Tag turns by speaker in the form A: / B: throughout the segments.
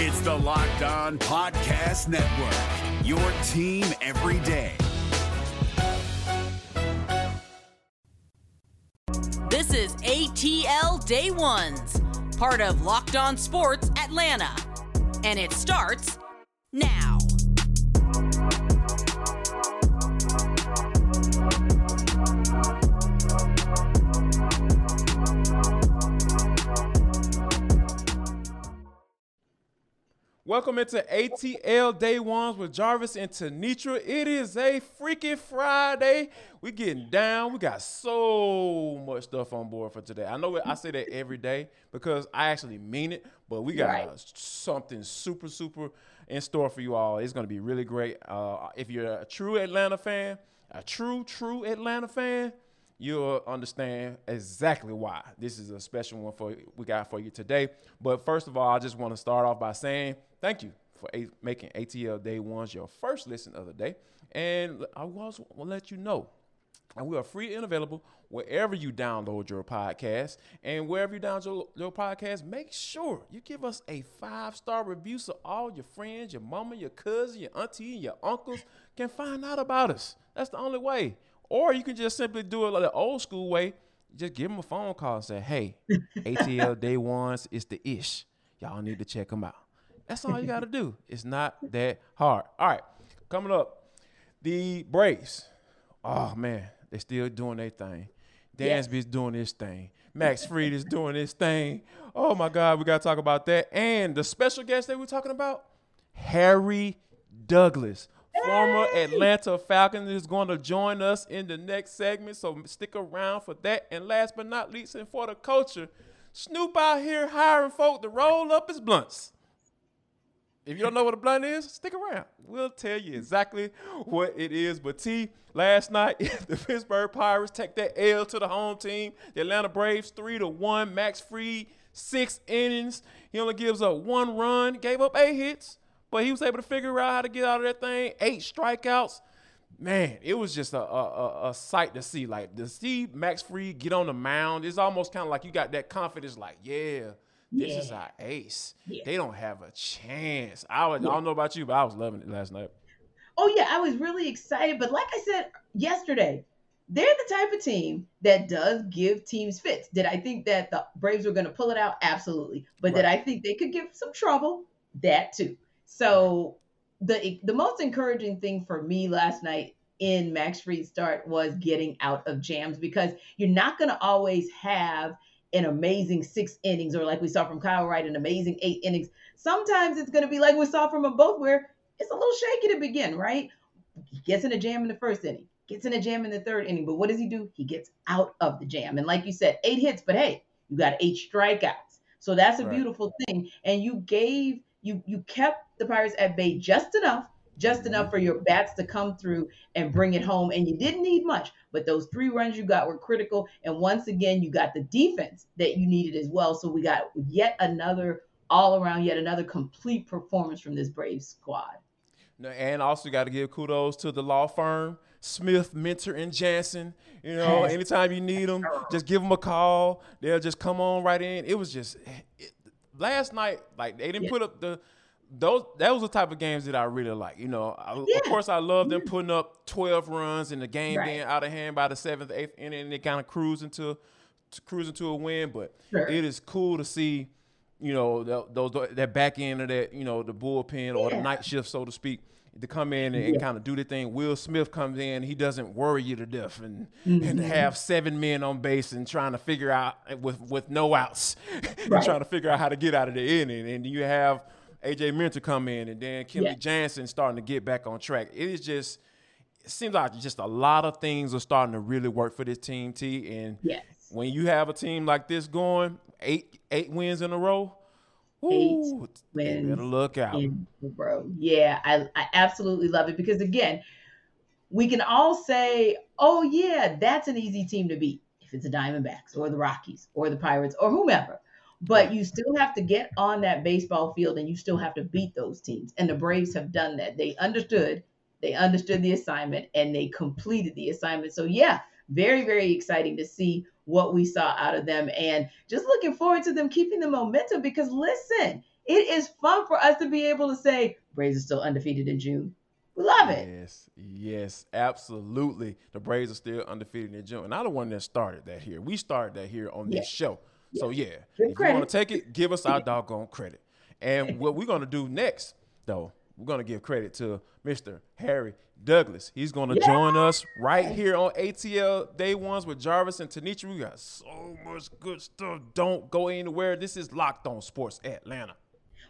A: It's the Locked On Podcast Network, your team every day.
B: This is ATL Day Ones, part of Locked On Sports Atlanta. And it starts now.
C: Welcome into ATL Day Ones with Jarvis and Tenitra. It is a freaking Friday. We getting down. We got so much stuff on board for today. I know I say that every day because I actually mean it, but we got
D: Right.
C: something super, super in store for you all. It's going to be really great. Uh, if you're a true Atlanta fan, a true, true Atlanta fan, you'll understand exactly why this is a special one for we got for you today. But first of all, I just want to start off by saying thank you for a- making ATL Day Ones your first listen of the day, and I also want to let you know. We are free and available wherever you download your podcast. And wherever you download your, your podcast, make sure you give us a five star review so all your friends, your mama, your cousin, your auntie, and your uncles can find out about us. That's the only way. Or you can just simply do it like the old school way. Just give them a phone call and say, hey, ATL Day Ones is the ish. Y'all need to check them out. That's all you got to do. It's not that hard. All right, coming up, the Braves. Oh man, they still doing their thing. Dansby's doing his thing. Max Fried is doing his thing. Oh my God, we gotta talk about that. And the special guest that we're talking about, Harry Douglas, former Atlanta Falcon, is going to join us in the next segment. So stick around for that. And last but not least, and for the culture, Snoop out here hiring folk to roll up his blunts. If you don't know what a blunt is, stick around. We'll tell you exactly what it is. But T, last night the Pittsburgh Pirates take that L to the home team. The Atlanta Braves three to one. Max Fried six innings. He only gives up one run. Gave up eight hits, but he was able to figure out how to get out of that thing. Eight strikeouts. Man, it was just a, a, a, sight to see. Like to see Max Fried get on the mound, it's almost kind of like you got that confidence. Like, yeah, this is our ace.
D: Yeah.
C: They don't have a chance. I, was, I don't know about you, but I was loving it last night.
D: Oh yeah, I was really excited, but like I said yesterday, they're the type of team that does give teams fits. Did I think that the Braves were going to pull it out? Absolutely. But did I think they could give some trouble? That too. So the the most encouraging thing for me last night in Max Fried's start was getting out of jams because you're not going to always have an amazing six innings or like we saw from Kyle Wright, an amazing eight innings. Sometimes it's going to be like we saw from them both where it's a little shaky to begin, right? He gets in a jam in the first inning, gets in a jam in the third inning, but what does he do? He gets out of the jam. And like you said, eight hits, but hey, you got eight strikeouts. So that's a
C: Right.
D: beautiful thing. And you gave you you kept the Pirates at bay just enough, just enough mm-hmm. for your bats to come through and bring it home. And you didn't need much, but those three runs you got were critical. And once again, you got the defense that you needed as well. So we got yet another all around, yet another complete performance from this brave squad.
C: No, And also got to give kudos to the law firm, Smith, Minter, and Jansen. You know, anytime you need them, just give them a call. They'll just come on right in. It was just it, last night. Like they didn't
D: Yeah.
C: put up the those. That was the type of games that I really like. You know, I,
D: Yeah.
C: of course I love them putting up twelve runs and the game
D: Right.
C: being out of hand by the seventh, eighth inning, and they kind of cruising into to cruising to a win. But
D: Sure.
C: it is cool to see. You know, tho- those that back end of that, you know, the bullpen or the night shift, so to speak, to come in and,
D: Yeah.
C: kind of do the thing. Will Smith comes in, he doesn't worry you to death, and
D: Mm-hmm.
C: and have seven men on base and trying to figure out with with no outs,
D: Right.
C: trying to figure out how to get out of the inning, and you have AJ Minter come in, and then Kenley
D: Yeah.
C: Jansen starting to get back on track. It is just. It seems like just a lot of things are starting to really work for this team, T. And
D: Yes.
C: when you have a team like this going, eight eight wins in a row, ooh, they
D: wins
C: look out.
D: in row. Yeah, I, I absolutely love it because again, we can all say, oh yeah, that's an easy team to beat if it's the Diamondbacks or the Rockies or the Pirates or whomever. But you still have to get on that baseball field and you still have to beat those teams. And the Braves have done that. They understood, they understood the assignment and they completed the assignment. So yeah, very, very exciting to see what we saw out of them and just looking forward to them keeping the momentum because listen, it is fun for us to be able to say Braves are still undefeated in June. We love it.
C: Yes, yes, absolutely. The Braves are still undefeated in June, and I'm the one that started that here. We started that here on this
D: Yeah.
C: show. So yeah,
D: Give
C: if
D: credit.
C: you want to take it, give us our doggone credit. And what we're gonna do next, though, we're gonna give credit to Mr. Harry Douglas. He's gonna join us right here on ATL Day Ones with Jarvis and Tenitra. We got so much good stuff. Don't go anywhere. This is Locked On Sports Atlanta.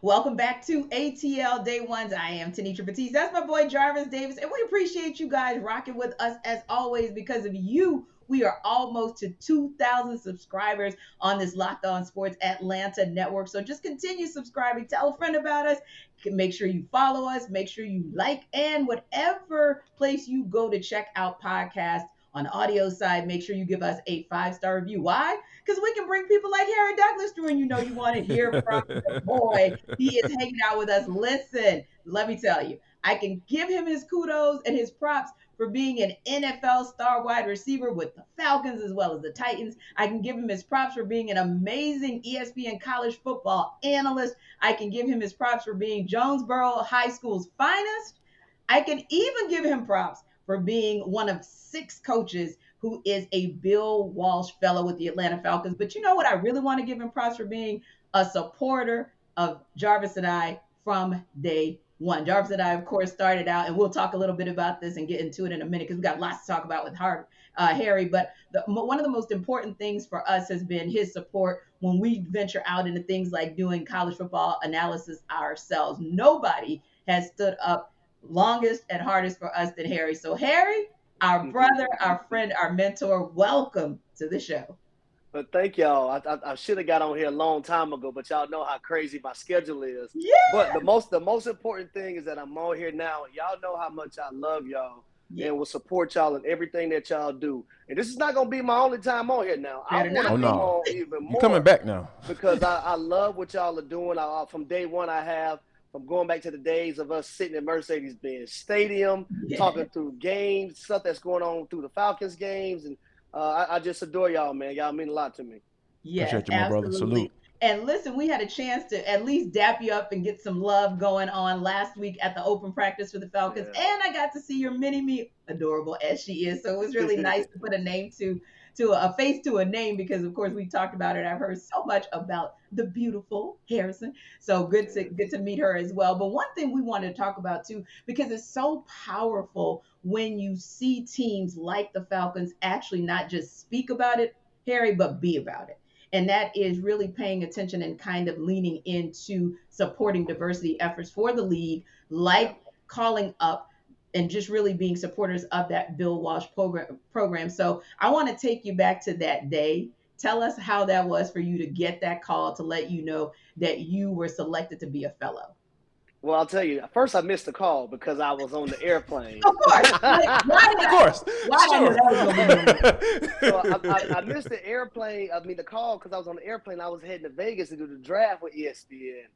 D: Welcome back to ATL Day Ones. I am Tenitra Batiste. That's my boy Jarvis Davis. And we appreciate you guys rocking with us as always because of you. We are almost to 2,000 subscribers on this Locked On Sports Atlanta network. So just continue subscribing. Tell a friend about us. Make sure you follow us. Make sure you like and whatever place you go to check out podcasts on the audio side, make sure you give us a five star review. Why? Because we can bring people like Harry Douglas through, and you know you want to hear from the boy. He is hanging out with us. Listen, let me tell you, I can give him his kudos and his props for being an NFL star wide receiver with the Falcons as well as the Titans. I can give him his props for being an amazing ESPN college football analyst. I can give him his props for being Jonesboro High School's finest. I can even give him props for being one of six coaches who is a Bill Walsh fellow with the Atlanta Falcons. But you know what? I really want to give him props for being a supporter of Jarvis and I from day one. Jarvis and I, of course, started out, and we'll talk a little bit about this and get into it in a minute because we've got lots to talk about with Har- uh, Harry. But the, one of the most important things for us has been his support when we venture out into things like doing college football analysis ourselves. Nobody has stood up longest and hardest for us than Harry. So, Harry, our brother, our friend, our mentor, welcome to the show.
E: But thank y'all. I, I, I should have got on here a long time ago, but y'all know how crazy my schedule is.
D: Yeah.
E: But the most the most important thing is that I'm on here now. Y'all know how much I love y'all
D: Yeah.
E: and will support y'all in everything that y'all do. And this is not gonna be my only time on here now. I
D: Better
E: want to
C: not. Oh, no.
E: on even more
C: You coming back now?
E: because I, I love what y'all are doing. I, I- from day one, I have from going back to the days of us sitting in Mercedes-Benz Stadium,
D: Yeah.
E: talking through games, stuff that's going on through the Falcons games, and uh, I, I just adore y'all, man. Y'all mean a lot to me.
D: Yes,
C: Appreciate you, my brother.
D: absolutely.
C: Salute.
D: And listen, we had a chance to at least dap you up and get some love going on last week at the open practice for the Falcons.
E: Yeah.
D: And I got to see your mini me, adorable as she is. So it was really nice to put a name to to a face to a name because of course we talked about it. I've heard so much about the beautiful Harrison. So good to good to meet her as well. But one thing we wanted to talk about too, because it's so powerful when you see teams like the Falcons actually not just speak about it, Harry, but be about it and that is really paying attention and kind of leaning into supporting diversity efforts for the league, like calling up and just really being supporters of that Bill Walsh program. program. So I want to take you back to that day. Tell us how that was for you to get that call to let you know that you were selected to be a fellow.
E: Well, I'll tell you. First, I missed the call because I was on the airplane.
D: Of course. Like, why
C: Of
D: I-
C: course.
D: Why I knew that was gonna
C: Sure.
E: so I, I, I missed the airplane. I mean, the call because I was on the airplane. I was heading to Vegas to do the draft with ESPN.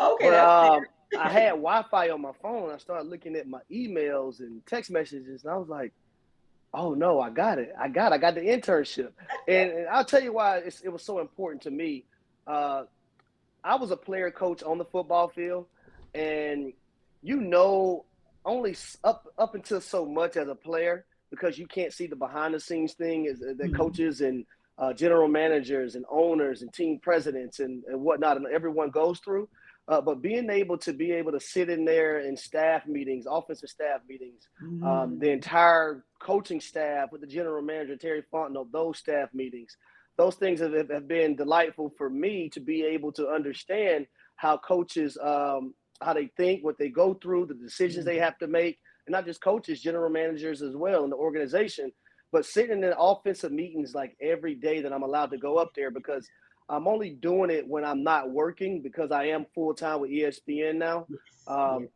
D: Okay,
E: But um, I had Wi-Fi on my phone. I started looking at my emails and text messages, and I was like, "Oh no, I got it! I got, it. I got the internship." And, and I'll tell you why it's, it was so important to me. Uh, I was a player coach on the football field, and you know only up up until so much as a player because you can't see the behind the scenes thing is that
D: Mhm.
E: coaches and uh, general managers and owners and team presidents and, and whatnot and everyone goes through. Uh, but being able to be able to sit in there in staff meetings, offensive staff meetings, um, the entire coaching staff with the general manager Terry Fontenot, those staff meetings, those things have, have been delightful for me to be able to understand how coaches, um, how they think, what they go through, the decisions they have to make, and not just coaches, general managers as well in the organization. But sitting in offensive meetings like every day that I'm allowed to go up there because I'm only doing it when I'm not working because I am full time with ESPN now. Um,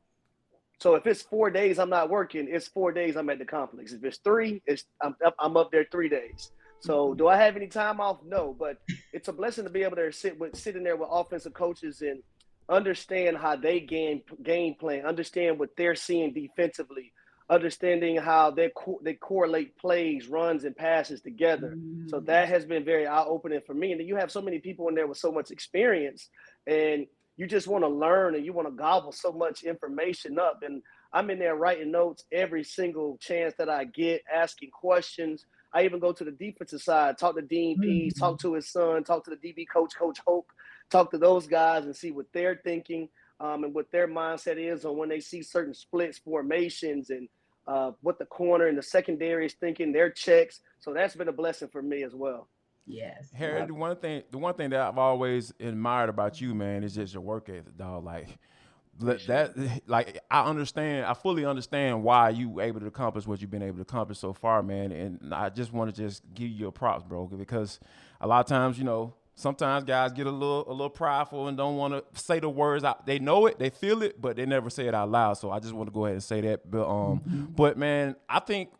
E: so if it's four days I'm not working, it's four days I'm at the complex. If it's three, it's I'm up, I'm up there three days. So do I have any time off? No, but it's a blessing to be able to sit with sitting there with offensive coaches and understand how they game game plan, understand what they're seeing defensively, understanding how they co- they correlate plays, runs, and passes together. So that has been very eye opening for me. And then you have so many people in there with so much experience, and you just want to learn and you want to gobble so much information up. And I'm in there writing notes every single chance that I get, asking questions. I even go to the defensive side, talk to Dean Pees, mm-hmm. talk to his son, talk to the DB coach, Coach Hope, talk to those guys and see what they're thinking um, and what their mindset is on when they see certain splits, formations, and uh, what the corner and the secondary is thinking, their checks. So that's been a blessing for me as well.
D: Yes.
C: Harry, the one thing the one thing that I've always admired about you, man, is just your work ethic, dog. Like that like I understand I fully understand why you able to accomplish what you've been able to accomplish so far, man. And I just want to just give you your props, bro, because a lot of times, you know, sometimes guys get a little a little prideful and don't want to say the words out. They know it, they feel it, but they never say it out loud. So I just want to go ahead and say that. But um, mm-hmm. but man, I think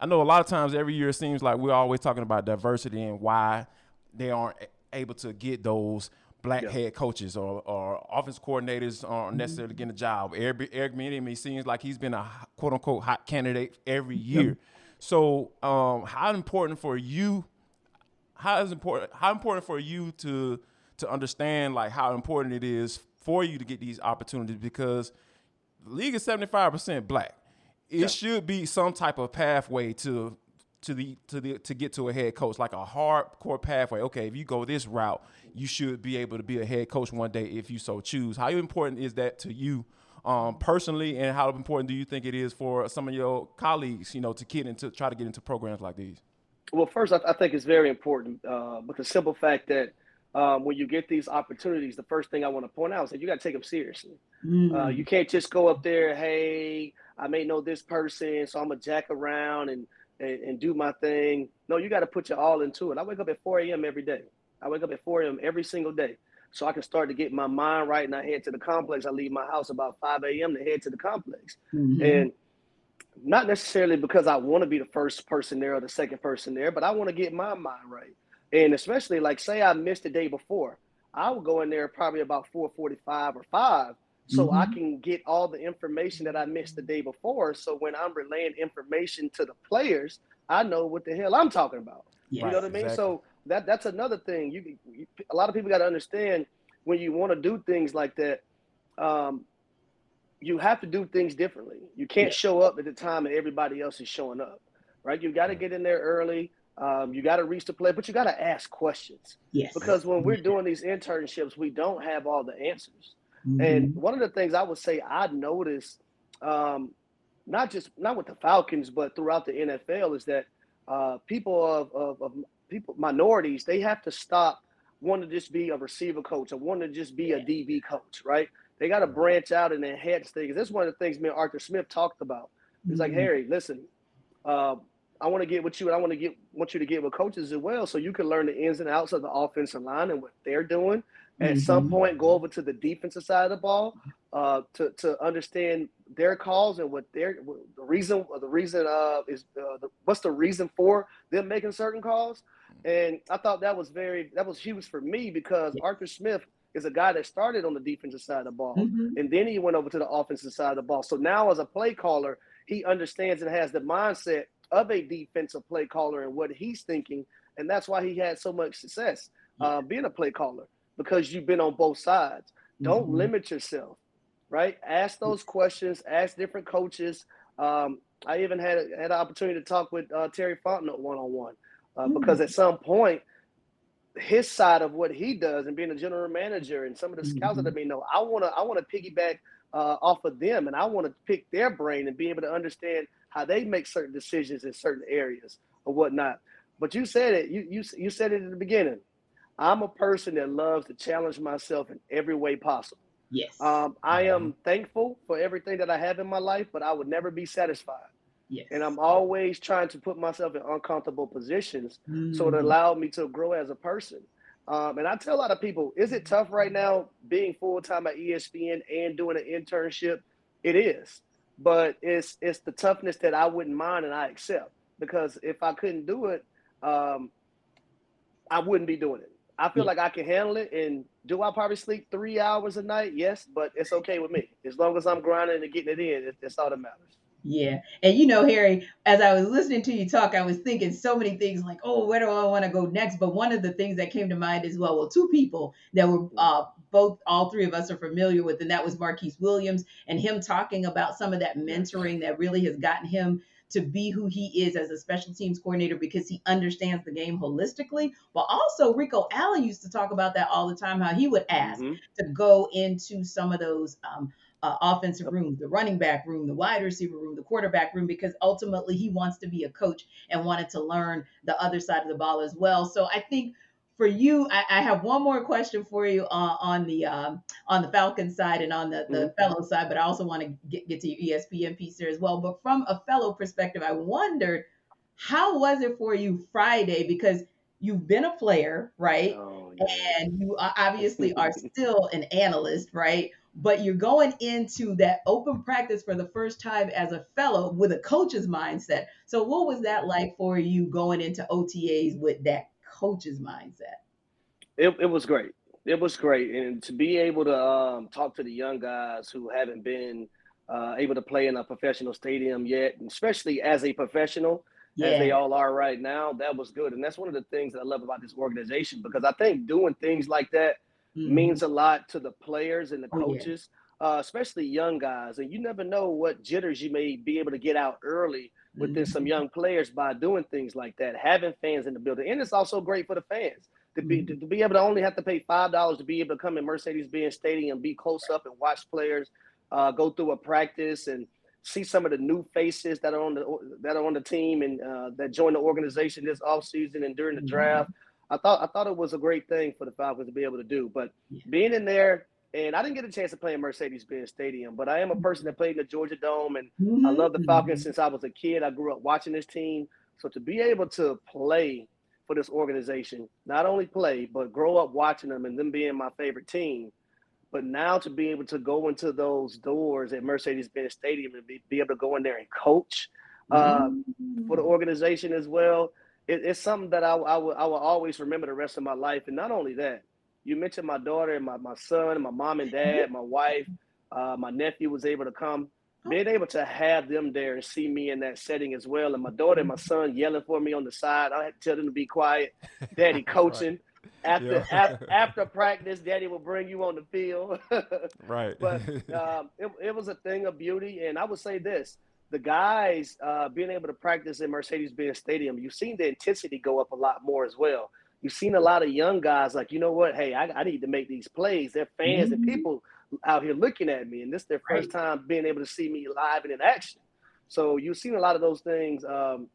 C: I know a lot of times every year it seems like we're always talking about diversity and why they aren't able to get those black yeah. head coaches or, or offense coordinators aren't mm-hmm. necessarily getting a job. Eric, Eric Bieniemy seems like he's been a quote unquote hot candidate every year. So, um, how important for you? How is important? How important for you to to understand like how important it is for you to get these opportunities because the league is seventy five percent black it yeah. should be some type of pathway to to the to the to get to a head coach, like a hardcore pathway. Okay, if you go this route, you should be able to be a head coach one day if you so choose. How important is that to you um, personally, and how important do you think it is for some of your colleagues, you know, to get into try to get into programs like these?
E: Well, first, I, I think it's very important uh, but the simple fact that um, when you get these opportunities, the first thing I want to point out is that you got to take them seriously. Mm. Uh, you can't just go up there, hey, I may know this person, so I'm gonna jack around and and, and do my thing. No, you got to put your all into it. I wake up at 4 a.m. every day. I wake up at 4 a.m. every single day, so I can start to get my mind right and I head to the complex. I leave my house about 5 a.m. to head to the complex, mm-hmm. and not necessarily because I want to be the first person there or the second person there, but I want to get my mind right. And especially like say I missed the day before, I would go in there probably about 4:45 or 5 so mm-hmm. I can get all the information that I missed the day before. So when I'm relaying information to the players, I know what the hell I'm talking about. Yes, you know what I mean? Exactly. So that that's another thing. You, you a lot of people got to understand when you want to do things like that. Um, you have to do things differently. You can't yeah. show up at the time that everybody else is showing up, right? You got to get in there early. Um, you got to reach the play, but you got to ask questions.
D: Yes.
E: Because when we're doing these internships, we don't have all the answers. Mm-hmm. And one of the things I would say I noticed, um, not just not with the Falcons, but throughout the NFL, is that uh, people of, of, of, people minorities they have to stop wanting to just be a receiver coach or wanting to just be a DB coach, right? They got to branch out and enhance things. That's one of the things me and Arthur Smith talked about. He's mm-hmm. like, Harry, listen, uh, I want to get with you, and I want to get want you to get with coaches as well, so you can learn the ins and outs of the offensive line and what they're doing, at mm-hmm. some point go over to the defensive side of the ball uh, to to understand their calls and what their the reason the reason uh, is uh, the, what's the reason for them making certain calls. And I thought that was very that was huge for me because Arthur Smith is a guy that started on the defensive side of the ball mm-hmm. and then he went over to the offensive side of the ball. So now as a play caller, he understands and has the mindset of a defensive play caller and what he's thinking, and that's why he had so much success uh, being a play caller because you've been on both sides. Don't mm-hmm. limit yourself, right? Ask those questions. Ask different coaches. Um, I even had had an opportunity to talk with uh, Terry Fontenot one on one because at some point, his side of what he does and being a general manager and some of the scouts mm-hmm. that I mean, know, I want to I want to piggyback uh, off of them and I want to pick their brain and be able to understand how they make certain decisions in certain areas or whatnot. But you said it. You you you said it in the beginning. I'm a person that loves to challenge myself in every way possible.
D: Yes.
E: Um, I am mm-hmm. thankful for everything that I have in my life, but I would never be satisfied.
D: Yes.
E: And I'm always trying to put myself in uncomfortable positions mm-hmm. so it mm-hmm. allowed me to grow as a person. Um, and I tell a lot of people, is it tough right now being full time at ESPN and doing an internship? It is, but it's it's the toughness that I wouldn't mind and I accept because if I couldn't do it, um, I wouldn't be doing it. I feel yeah. like I can handle it. And do I probably sleep three hours a night? Yes, but it's okay with me. As long as I'm grinding and getting it in, it's all that matters.
D: Yeah. And you know, Harry, as I was listening to you talk, I was thinking so many things like, oh, where do I want to go next? But one of the things that came to mind as well, well, two people that were uh, both all three of us are familiar with, and that was Marquice Williams and him talking about some of that mentoring that really has gotten him to be who he is as a special teams coordinator because he understands the game holistically. But also, Rico Allen used to talk about that all the time, how he would ask mm-hmm. to go into some of those um, uh, offensive room, the running back room, the wide receiver room, the quarterback room, because ultimately he wants to be a coach and wanted to learn the other side of the ball as well. So I think for you, I, I have one more question for you uh, on the um, on the Falcon side and on the, the mm-hmm. fellow side, but I also want to get, get to your ESPN piece there as well. But from a fellow perspective, I wondered how was it for you Friday because you've been a player, right? Oh, yeah. And you obviously are still an analyst, right? But you're going into that open practice for the first time as a fellow with a coach's mindset. So, what was that like for you going into OTAs with that coach's mindset?
E: It, it was great. It was great. And to be able to um, talk to the young guys who haven't been uh, able to play in a professional stadium yet, especially as a professional, yeah. as they all are right now, that was good. And that's one of the things that I love about this organization because I think doing things like that mm-hmm. means a lot to the players and the coaches, oh, yeah. uh, especially young guys. And you never know what jitters you may be able to get out early within mm-hmm. some young players by doing things like that, having fans in the building. And it's also great for the fans to be mm-hmm. to, to, be able to only have to pay five dollars to be able to come in Mercedes-Benz Stadium, be close up and watch players uh, go through a practice and see some of the new faces that are on the that are on the team and uh, that joined the organization this offseason and during the mm-hmm. I thought I thought it was a great thing for the Falcons to be able to do. But being in there, and I didn't get a chance to play in Mercedes-Benz Stadium, but I am a person that played in the Georgia Dome, and mm-hmm. I love the Falcons since I was a kid. I grew up watching this team, so to be able to play for this organization, not only play but grow up watching them and them being my favorite team, but now to be able to go into those doors at Mercedes-Benz Stadium and be, be able to go in there and coach uh, mm-hmm. for the organization as well it, it's something that I, I, will, I will always remember the rest of my life. And not only that, you mentioned my daughter and my, my son and my mom and dad, my wife, uh, my nephew was able to come. Being able to have them there and see me in that setting as well, and my daughter and my son yelling for me on the side. I had to tell them to be quiet. Daddy coaching. After, yeah. after, after practice, Daddy will bring you on the field.
C: right.
E: But um, it, it was a thing of beauty, and I would say this: the guys uh, being able to practice in Mercedes-Benz Stadium, you've seen the intensity go up a lot more as well. You've seen a lot of young guys like, you know what? Hey, I, I need to make these plays. They're fans mm-hmm. and people out here looking at me, and this is their first right. time being able to see me live and in action. So you've seen a lot of those things um,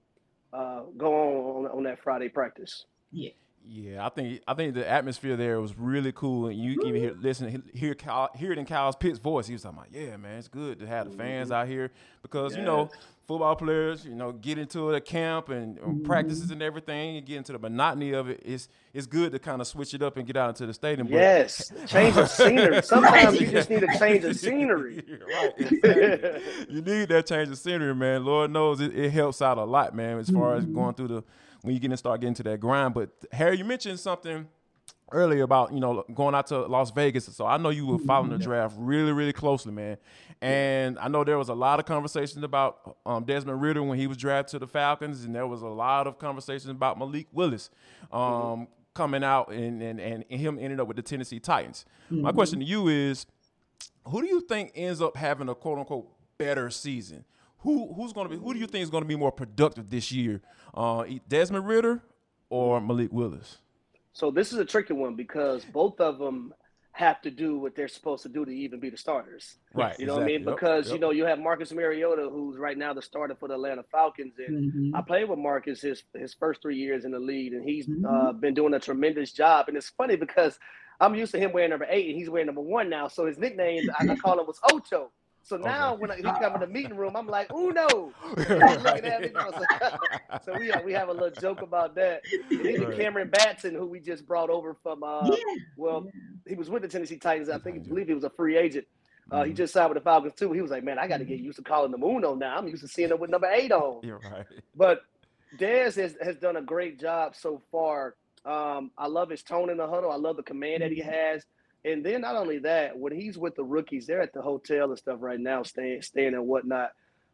E: uh, go on, on on that Friday practice.
D: Yeah.
C: Yeah, I think I think the atmosphere there was really cool, and you can even hear listen hear Kyle, hear it in Kyle's Pitt's voice. He was talking about, yeah, man, it's good to have the fans mm-hmm. out here because yes. you know football players, you know, get into a camp and mm-hmm. practices and everything, and get into the monotony of it. It's it's good to kind of switch it up and get out into the stadium.
E: Yes, change of scenery. Sometimes you just need a change of scenery.
C: right, exactly. you need that change of scenery, man. Lord knows it, it helps out a lot, man, as far mm-hmm. as going through the when you get to start getting to that grind. But Harry, you mentioned something earlier about you know going out to Las Vegas. So I know you were following the draft really, really closely, man. And I know there was a lot of conversations about um, Desmond Ridder when he was drafted to the Falcons, and there was a lot of conversations about Malik Willis um, mm-hmm. coming out and, and and him ending up with the Tennessee Titans. Mm-hmm. My question to you is, who do you think ends up having a quote unquote better season? Who who's going to be? Who do you think is going to be more productive this year? Uh, Desmond Ridder or Malik Willis?
E: So this is a tricky one because both of them have to do what they're supposed to do to even be the starters.
C: Right.
E: You know exactly. what I mean? Because yep. you know you have Marcus Mariota, who's right now the starter for the Atlanta Falcons, and mm-hmm. I played with Marcus his his first three years in the league, and he's mm-hmm. uh, been doing a tremendous job. And it's funny because I'm used to him wearing number eight, and he's wearing number one now. So his nickname I, I call him was Ocho. So now okay. when I, he come in the meeting room, I'm like, Uno. looking at me. So, so we, we have a little joke about that. And even right. Cameron Batson, who we just brought over from, uh, yeah. well, he was with the Tennessee Titans. I think, I believe he was a free agent. Uh, mm-hmm. He just signed with the Falcons too. He was like, man, I got to get used to calling him Uno now. I'm used to seeing him with number eight on.
C: You're right.
E: But Dez has, has done a great job so far. Um, I love his tone in the huddle. I love the command that he mm-hmm. has. And then not only that, when he's with the rookies, they're at the hotel and stuff right now, staying staying and whatnot.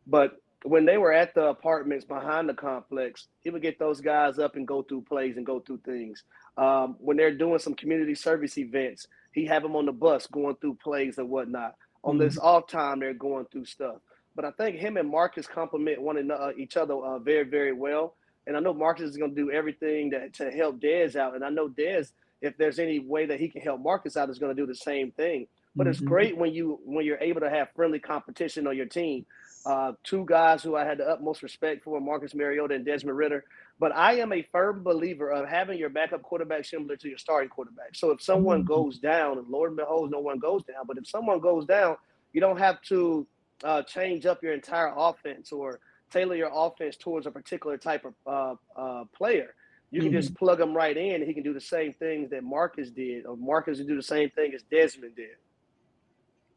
E: But when they were at the apartments behind the complex, he would get those guys up and go through plays and go through things. Um, when they're doing some community service events, he have them on the bus going through plays and whatnot. On mm-hmm. this off time, they're going through stuff. But I think him and Marcus complement one another, each other uh, very, very well. And I know Marcus is going to do everything that, to help Dez out. And I know Dez, if there's any way that he can help Marcus out, is going to do the same thing. But mm-hmm. it's great when you when you're able to have friendly competition on your team. Uh, two guys who I had the utmost respect for, Marcus Mariota and Desmond Ridder. But I am a firm believer of having your backup quarterback similar to your starting quarterback. So if someone mm-hmm. goes down, and Lord behold, no one goes down, but if someone goes down, you don't have to uh, change up your entire offense or tailor your offense towards a particular type of uh, uh, player. You can mm-hmm. just plug him right in, and he can do the same things that Marcus did, or Marcus can do the same thing as Desmond did.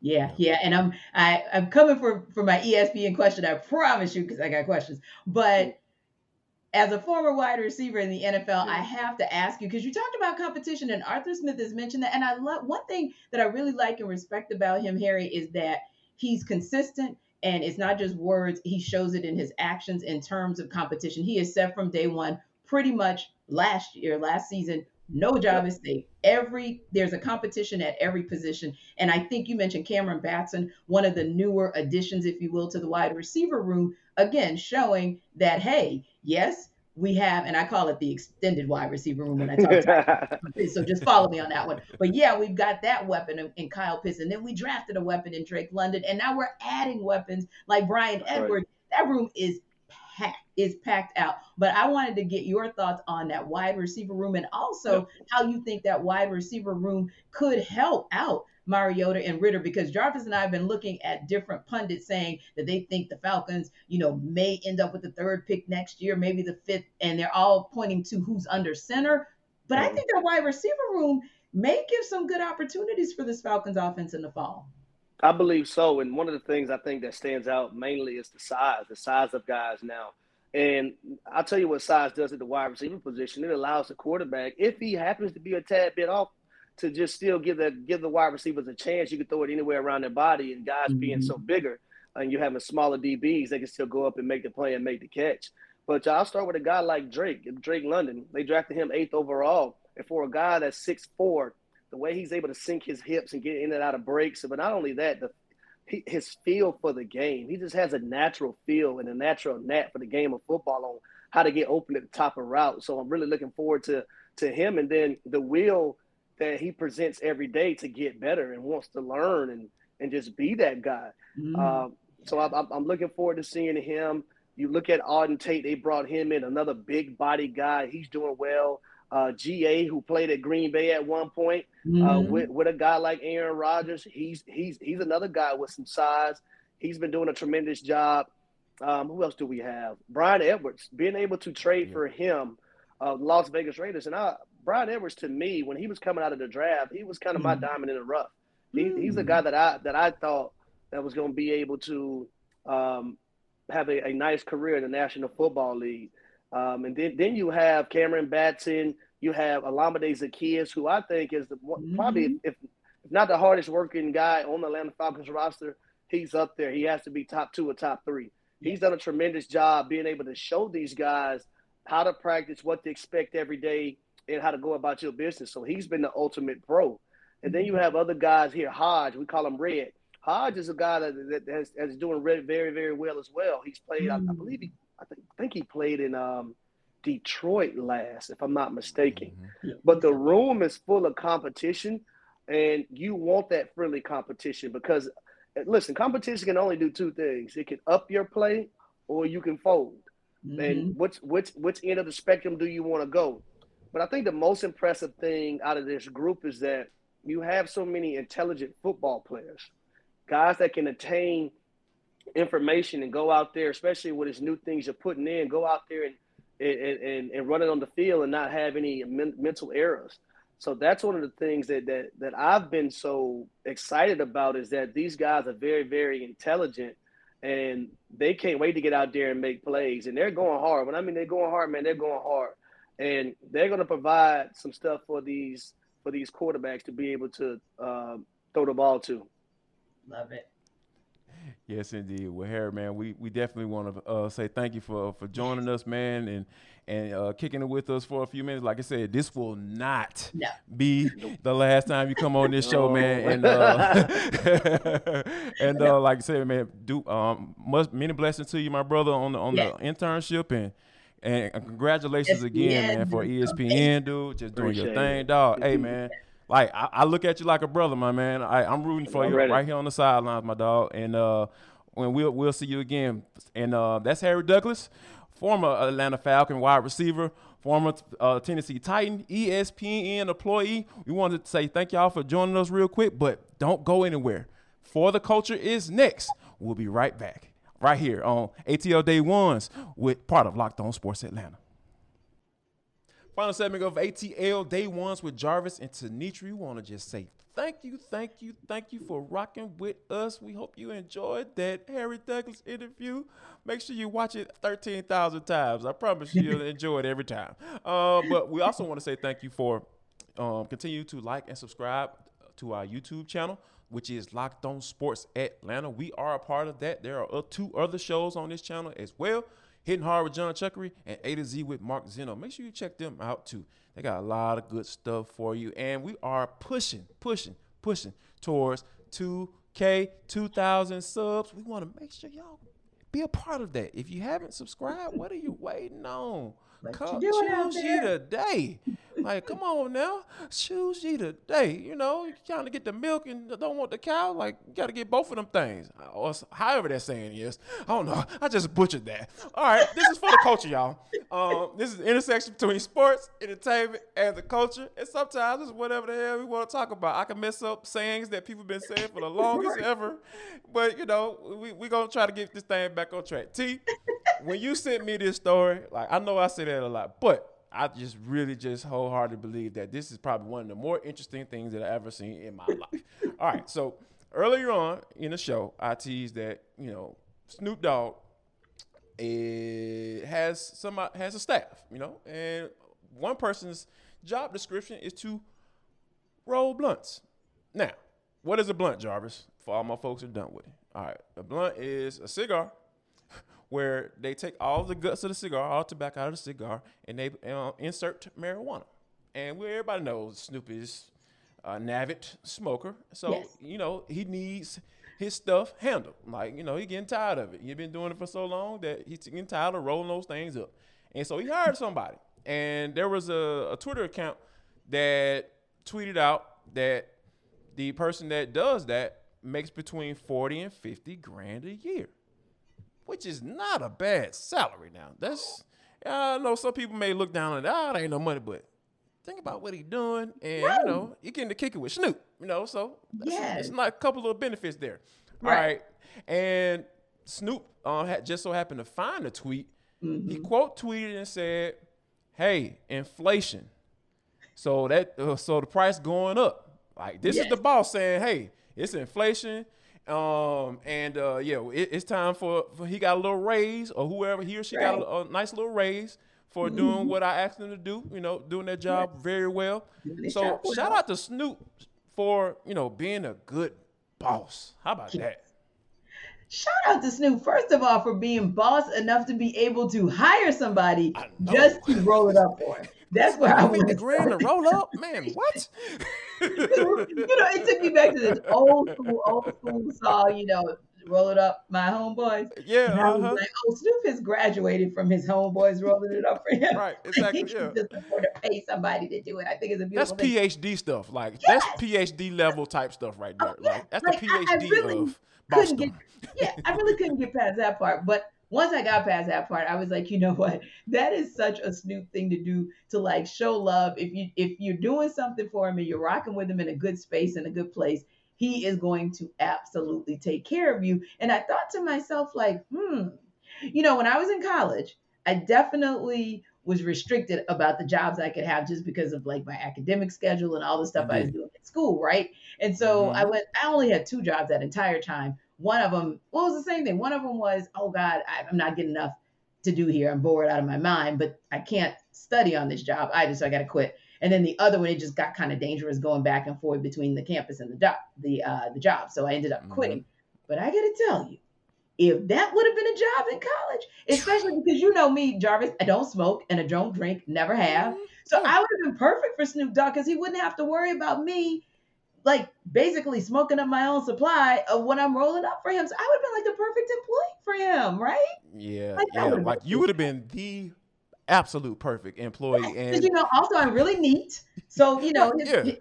D: Yeah, yeah, and I'm I, I'm coming for for my ESPN question. I promise you, because I got questions. But as a former wide receiver in the NFL, I have to ask you because you talked about competition, and Arthur Smith has mentioned that. And I love one thing that I really like and respect about him, Harry, is that he's consistent and it's not just words. He shows it in his actions in terms of competition. He has said from day one, pretty much last year, last season, no job is safe. Every there's a competition at every position, and I think you mentioned Cameron Batson, one of the newer additions, if you will, to the wide receiver room. Again, showing that hey, yes, we have, and I call it the extended wide receiver room when I talk about So just follow me on that one. But yeah, we've got that weapon in, in Kyle Pitts, and then we drafted a weapon in Drake London, and now we're adding weapons like Bryan Edwards. Right. That room is is packed out. But I wanted to get your thoughts on that wide receiver room and also how you think that wide receiver room could help out Mariota and Ridder because Jarvis and I have been looking at different pundits saying that they think the Falcons, you know, may end up with the third pick next year, maybe the fifth, and they're all pointing to who's under center. But I think that wide receiver room may give some good opportunities for this Falcons offense in the fall.
E: I believe so. And one of the things I think that stands out mainly is the size, the size of guys now. And I'll tell you what size does at the wide receiver position. It allows the quarterback, if he happens to be a tad bit off, to just still give the give the wide receivers a chance. You can throw it anywhere around their body, and guys mm-hmm. being so bigger, and you having smaller DBs, they can still go up and make the play and make the catch. But I'll start with a guy like Drake, Drake London. They drafted him eighth overall, and for a guy that's six four, the way he's able to sink his hips and get in and out of breaks, but not only that, the his feel for the game. He just has a natural feel and a natural knack for the game of football on how to get open at the top of route. So I'm really looking forward to to him. And then the will that he presents every day to get better and wants to learn and and just be that guy. Mm. Um, so I'm, I'm looking forward to seeing him. You look at Auden Tate; they brought him in, another big body guy. He's doing well. Uh, GA, who played at Green Bay at one point, uh, mm-hmm. uh, with, with a guy like Aaron Rodgers, he's he's he's another guy with some size. He's been doing a tremendous job. Um, who else do we have? Bryan Edwards, being able to trade yeah. for him, uh, Las Vegas Raiders, and I, Bryan Edwards to me, when he was coming out of the draft, he was kind of mm. my diamond in the rough. He, mm. He's the guy that I that I thought that was going to be able to um, have a, a, nice career in the National Football League. Um, and then, then you have Cameron Batson, you have Olamide Zaccheaus, who I think is the mm. probably mm-hmm. if, if not the hardest working guy on the Atlanta Falcons roster, he's up there. He has to be top two or top three. He's done a tremendous job being able to show these guys how to practice, what to expect every day, and how to go about your business. So he's been the ultimate pro. And then you have other guys here, Hodge, we call him Red. Hodge is a guy that, that has, has doing red very, very well as well. He's played, mm. I, I, mm. believe he, I think, think he played in um, Detroit last, if I'm not mistaken. Mm-hmm. But the room is full of competition, and you want that friendly competition because, listen, competition can only do two things: it can up your play, or you can fold. Mm-hmm. And which which which end of the spectrum do you want to go? But I think the most impressive thing out of this group is that you have so many intelligent football players, guys that can attain information and go out there, especially with these new things you're putting in, go out there and and, and, and run it on the field and not have any men, mental errors. So that's one of the things that, that that I've been so excited about is that these guys are very, very intelligent and they can't wait to get out there and make plays. And they're going hard. When I mean they're going hard, man, they're going hard and they're going to provide some stuff for these for these quarterbacks to be able to um, throw the ball to.
D: Love it.
C: Yes, indeed. Well, Harry, man, we, we definitely want to uh, say thank you for for joining us, man, and and uh, kicking it with us for a few minutes. Like I said, this will not
D: No.
C: be the last time you come on this show, man. And uh, and uh, like I said, man, do um much many blessings to you, my brother, on the on the internship and. And congratulations again, man, for. ESPN, dude. Just doing your thing,
E: it.
C: dog. Hey, man. Like I, I look at you like a brother, my man. I, I'm rooting for
E: I'm
C: you
E: ready.
C: right here on the sidelines, my dog. And uh, when we'll we'll see you again. And uh, that's Harry Douglas, former Atlanta Falcon wide receiver, former uh, Tennessee Titan, ESPN employee. We wanted to say thank y'all for joining us real quick, but don't go anywhere. For the culture is next. We'll be right back, right here on ATL Day Ones with part of Locked On Sports Atlanta. Final segment of ATL Day Ones with Jarvis and Tenitra. We want to just say thank you, thank you, thank you for rocking with us. We hope you enjoyed that Harry Douglas interview. Make sure you watch it 13,000 times. I promise you, you'll enjoy it every time. Uh, but we also want to say thank you for um, continue to like and subscribe to our YouTube channel, which is Locked On Sports Atlanta. We are a part of that. There are uh, two other shows on this channel as well. Hitting Hard with John Chuckery and A to Z with Mark Zeno. Make sure you check them out too. They got a lot of good stuff for you. And we are pushing, pushing, pushing towards 2K, 2,000 subs. We want to make sure y'all be a part of that. If you haven't subscribed, what are you waiting on?
D: What
C: Come
D: you
C: choose
D: there?
C: today. Like, come on now. Choose ye today. You know, you trying to get the milk and don't want the cow. Like, you got to get both of them things. Or however that saying is. I don't know. I just butchered that. All right. This is for the culture, y'all. Um, this is the intersection between sports, entertainment, and the culture. And sometimes it's whatever the hell we want to talk about. I can mess up sayings that people have been saying for the longest ever. But, you know, we we going to try to get this thing back on track. T, when you sent me this story, like, I know I say that a lot, but I just really just wholeheartedly believe that this is probably one of the more interesting things that I've ever seen in my life. All right, so earlier on in the show, I teased that you know Snoop Dogg eh, has some has a staff, you know, and one person's job description is to roll blunts. Now, what is a blunt, Jarvis? For all my folks are done with it. All right, a blunt is a cigar where they take all the guts of the cigar, all the tobacco out of the cigar, and they uh, insert marijuana. And we everybody knows Snoop is a avid smoker, so
D: Yes.
C: you know he needs his stuff handled. Like you know he getting tired of it. He's been doing it for so long that he's getting tired of rolling those things up. And so he hired somebody. And there was a, a Twitter account that tweeted out that the person that does that makes between 40 and 50 grand a year which is not a bad salary now. That's I know some people may look down on that. Oh, that ain't no money, but think about what he doing, and you know, you're getting to kick it with Snoop. You know, so
D: yeah,
C: it's not a couple of benefits there. All
D: Right.
C: right, and Snoop uh, had just so happened to find a tweet. He
D: Mm-hmm.
C: quote tweeted and said, "Hey, inflation." So that uh, so the price going up. Like this is the boss saying, "Hey, it's inflation." Um and uh yeah, it, it's time for, for he got a little raise or whoever he or she got a, a nice little raise for
D: Mm-hmm.
C: doing what I asked them to do. You know, doing their job very well. So
D: job well.
C: shout out to Snoop for you know being a good boss. How about that?
D: Shout out to Snoop, first of all, for being boss enough to be able to hire somebody just to roll it up for him. That's what I
C: Fifty
D: want
C: grand to roll up, man. What?
D: you know, it took me back to this old school, old school song, you know, roll it up, my homeboys.
C: yeah,
D: And I was
C: uh-huh.
D: like, oh, Snoop has graduated from his homeboys rolling it up for him.
C: Right,
D: he
C: exactly,
D: can
C: yeah.
D: just afford to pay somebody to do it. I think it's a
C: That's
D: beautiful thing.
C: PhD stuff. Like that's PhD level type stuff right there.
D: Oh, yeah.
C: Like that's
D: Like,
C: the
D: I- I
C: PhD
D: really
C: of
D: couldn't
C: Boston.
D: get yeah, I really couldn't get past that part. But once I got past that part, I was like, you know what? That is such a Snoop thing to do to like show love. If you if you're doing something for him and you're rocking with him in a good space and a good place, he is going to absolutely take care of you. And I thought to myself, like, hmm, you know, when I was in college, I definitely was restricted about the jobs I could have just because of like my academic schedule and all the stuff I was doing at school, right? And so
C: Mhm.
D: I went, I only had two jobs that entire time. One of them, well, it was the same thing. One of them was, oh God, I, I'm not getting enough to do here. I'm bored out of my mind, but I can't study on this job either, so I got to quit. And then the other one, it just got kind of dangerous going back and forth between the campus and the job, the uh, the job. So I ended up
C: Mhm.
D: quitting. But I got to tell you, if that would have been a job in college, especially because you know me, Jarvis, I don't smoke and I don't drink, never have.
C: Mm-hmm.
D: So I would have been perfect for Snoop Dogg because he wouldn't have to worry about me, like basically smoking up my own supply of what I'm rolling up for him. So I would have been like the perfect employee for him, right?
C: Yeah,
D: Like,
C: yeah. Like you would have been the absolute perfect employee, and
D: you know, also I'm really neat, so you know,
C: Yeah.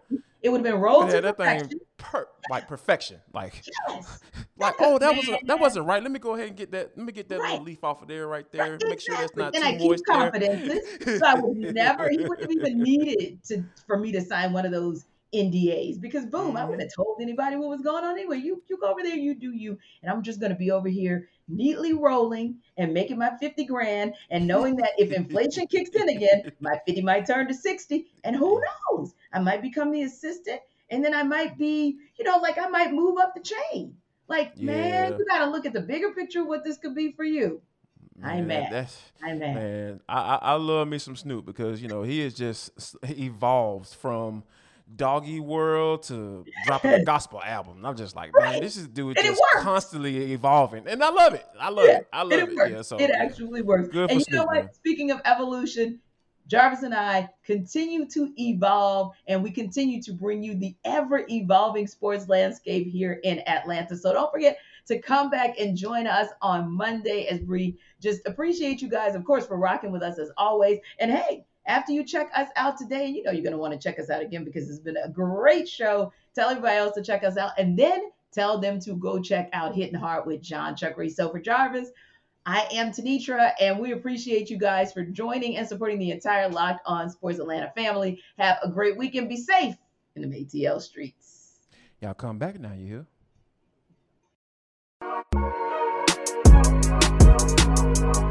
D: it would have been rolled
C: yeah,
D: to
C: that
D: perfection.
C: thing per like perfection. Like,
D: Yes.
C: like oh, that was that wasn't right. Let me go ahead and get that. Let me get that
D: Right.
C: little leaf off of there, right there.
D: Right,
C: Make sure that's not
D: and
C: too
D: I keep
C: moist
D: confidences, so I would never. He wouldn't have even needed to for me to sign one of those NDAs because boom, I wouldn't mm-hmm. have told anybody what was going on anyway. You you go over there, you do you, and I'm just gonna be over here neatly rolling and making my 50 grand and knowing that if inflation kicks in again, my 50 might turn to 60, and who knows? I might become the assistant, and then I might be, you know, like I might move up the chain. Like, man, you gotta look at the bigger picture of what this could be for you. I'm
C: Man,
D: mad.
C: That's,
D: I'm mad.
C: Man, I, I I love me some Snoop because you know he is just he evolves from doggy world to dropping a gospel album. I'm just like, man,
D: Right.
C: this is dude
D: And it
C: just constantly evolving, and I love it. I love
D: Yeah,
C: it. I love
D: And
C: it.
D: works.
C: Yeah, so
D: it
C: yeah.
D: actually works.
C: Good
D: and you know what?
C: man.
D: Speaking of evolution, Jarvis and I continue to evolve and we continue to bring you the ever evolving sports landscape here in Atlanta. So don't forget to come back and join us on Monday as we just appreciate you guys, of course, for rocking with us as always. And hey, after you check us out today, you know you're going to want to check us out again because it's been a great show. Tell everybody else to check us out and then tell them to go check out Hitting Hard with John Chuck Reese. So for Jarvis, I am Tenitra, and we appreciate you guys for joining and supporting the entire Locked On Sports Atlanta family. Have a great weekend. Be safe in the ATL streets.
C: Y'all come back now, you hear?
B: Hey,